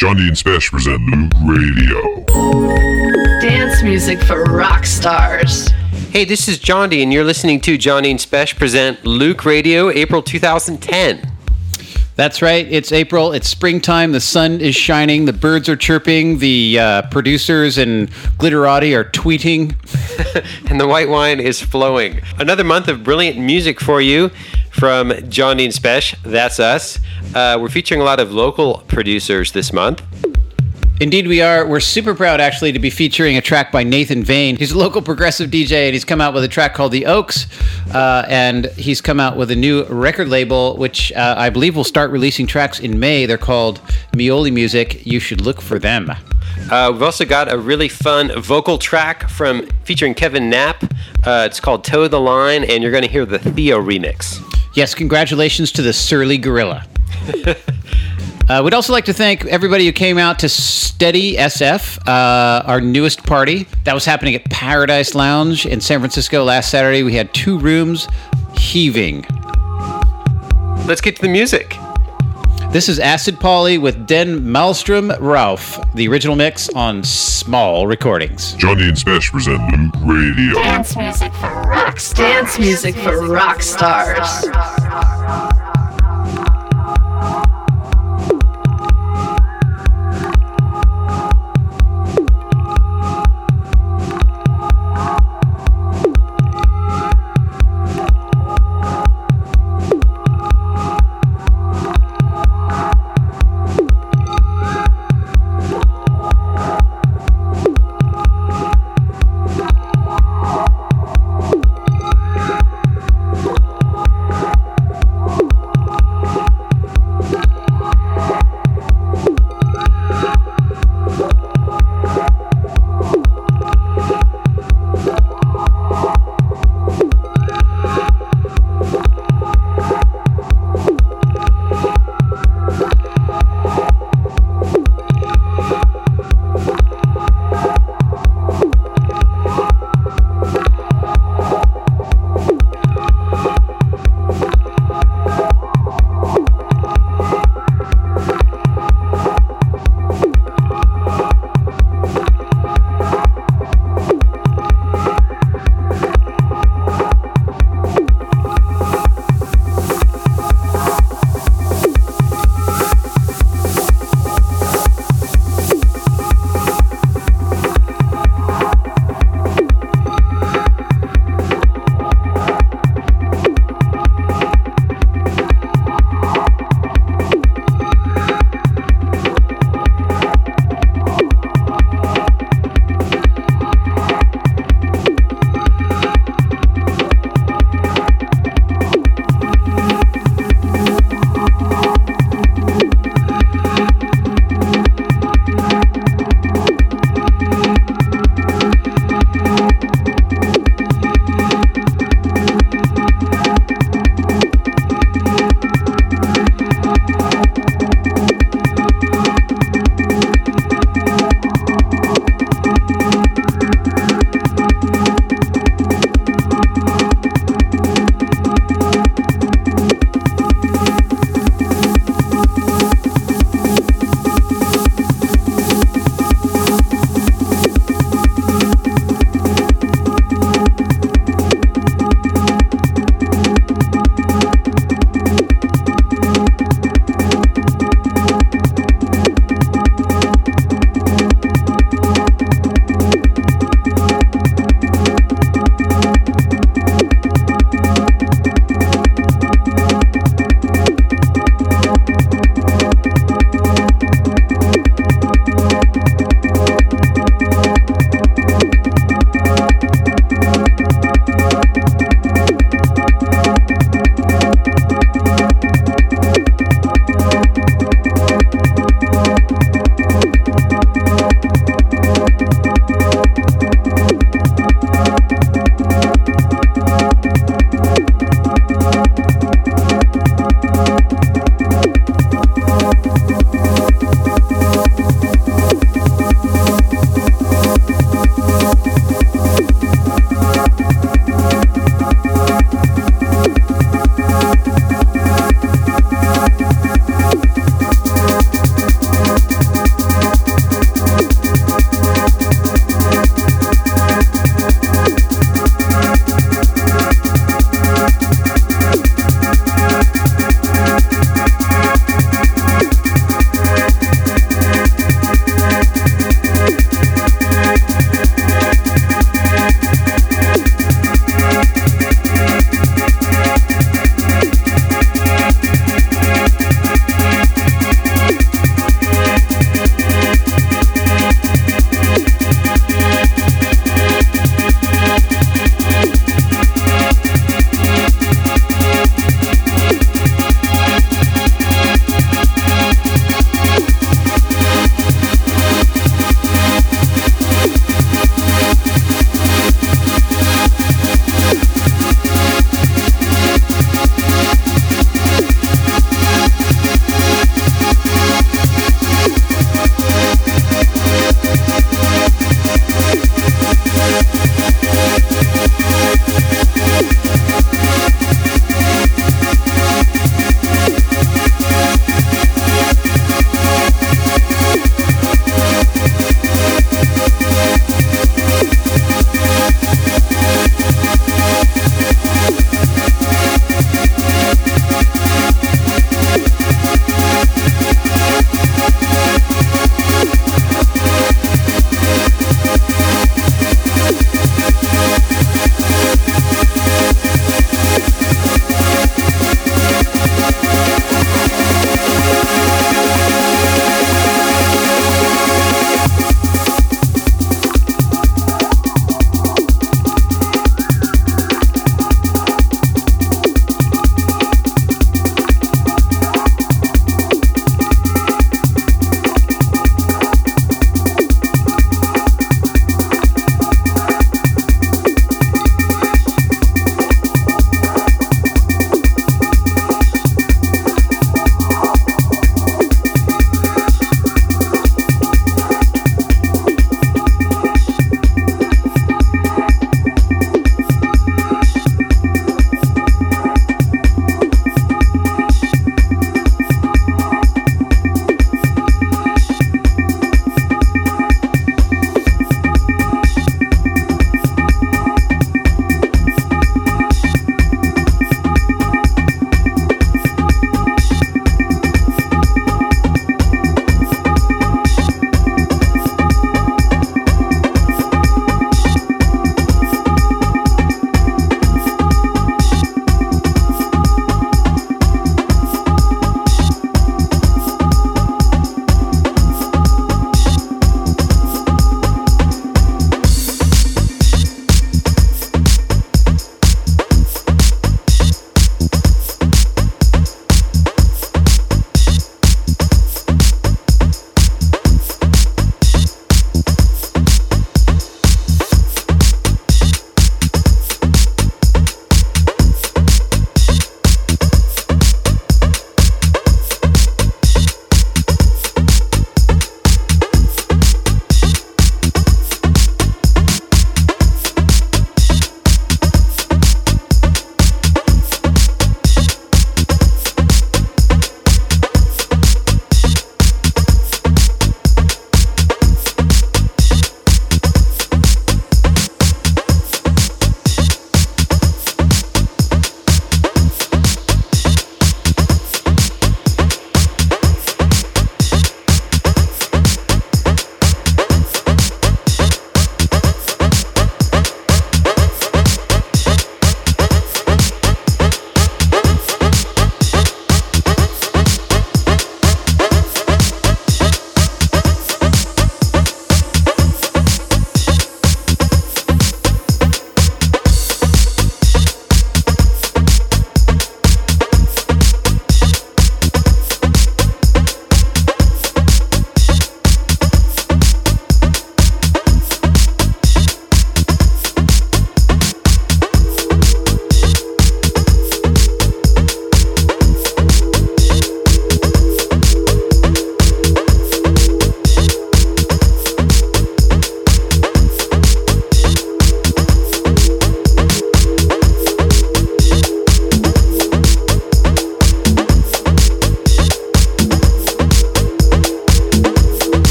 Jondi and Spesh present Loöq Radio. Dance music for rock stars. Hey, this is Jondi, and you're listening to Jondi and Spesh present Loöq Radio, April 2010. That's right. It's April. It's springtime. The sun is shining. The birds are chirping. The uh, producers and Glitterati are tweeting. and the white wine is flowing. Another month of brilliant music for you from Jondi and Spesh. That's us. Uh, we're featuring a lot of local producers this month. Indeed, we are. We're super proud, actually, to be featuring a track by Nathan Vane. He's a local progressive DJ, and he's come out with a track called The Oaks. Uh, and he's come out with a new record label, which uh, I believe will start releasing tracks in May. They're called Mioli Music. You should look for them. Uh, we've also got a really fun vocal track from featuring Kevin Knapp. Uh, it's called Toe the Line, and you're going to hear the Theo remix. Yes, congratulations to the Surly Gorilla. Uh, we'd also like to thank everybody who came out to Steady SF, uh, our newest party. That was happening at Paradise Lounge in San Francisco last Saturday. We had two rooms heaving. Let's get to the music. This is Acid Polly with Den Malmstrom Ralph, the original mix on Small Recordings. Jondi and Spesh present Loöq Radio. Dance music for rock stars. Dance music for rock stars.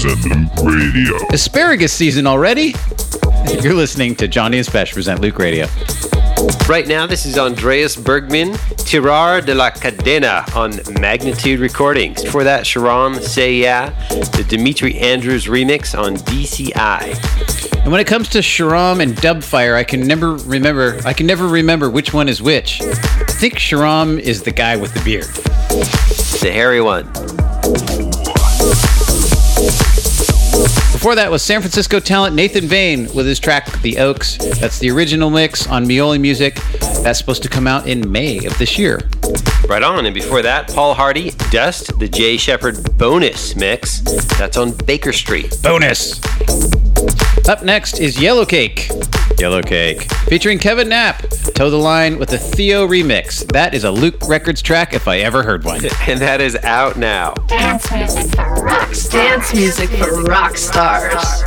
Present Loöq Radio. Asparagus season already? You're listening to Jondi and Spesh present Loöq Radio. Right now, this is Andreas Bergman, Tirar de la Cadena on Magnitude Recordings. For that, Sharam Say Yeah, the Dimitri Andrews remix on DCI. And when it comes to Sharam and Dubfire, I can never remember. I can never remember which one is which. I think Sharam is the guy with the beard. The hairy one. Before that was San Francisco talent Nathan Vane with his track The Oaks. That's the original mix on Mioli Music. That's supposed to come out in May of this year. Right on. And before that, Paul Hardy, Dust, the Jay Shepard bonus mix. That's on Baker Street. Bonus! Up next is Yellow Cake. Yellow Cake. Featuring Kevin Knapp. Toe the line with a Theo remix. That is a Loöq Records track if I ever heard one. And that is out now. Dance music for rocks. Dance music for rock stars.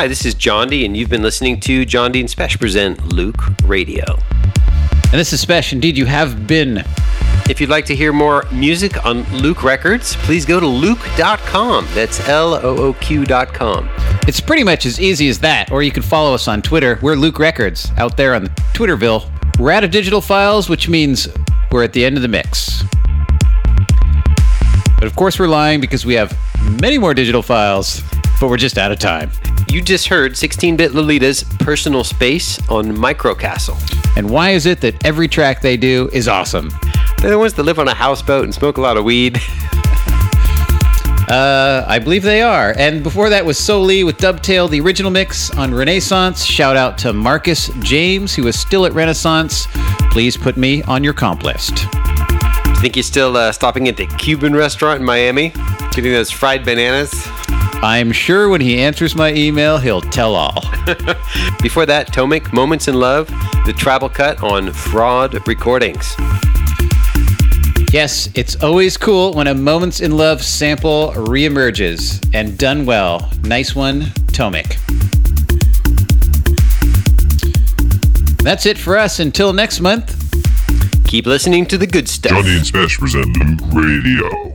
Hi, this is Jondi, and you've been listening to Jondi and Spesh present Loöq Radio. And this is Spesh. Indeed, you have been. If you'd like to hear more music on Loöq Records, please go to looq.com. That's L O O Q.com. It's pretty much as easy as that, or you can follow us on Twitter. We're Loöq Records out there on Twitterville. We're out of digital files, which means we're at the end of the mix. But of course, we're lying because we have many more digital files, but we're just out of time. You just heard 16 bit Lolita's Personal Space on Microcastle. And why is it that every track they do is awesome? They're the ones that live on a houseboat and smoke a lot of weed. Uh, I believe they are. And before that was Solee with Dovetail, the original mix on Renaissance. Shout out to Marcus James, who is still at Renaissance. Please put me on your comp list. Think you're still uh, stopping at the Cuban restaurant in Miami? Getting those fried bananas? I'm sure when he answers my email, he'll tell all. Before that, Tomic, Moments in Love, the travel cut on Fraud Recordings. Yes, it's always cool when a Moments in Love sample reemerges and done well. Nice one, Tomic. That's it for us until next month. Keep listening to the good stuff. Jondi and Spesh present Loöq Radio.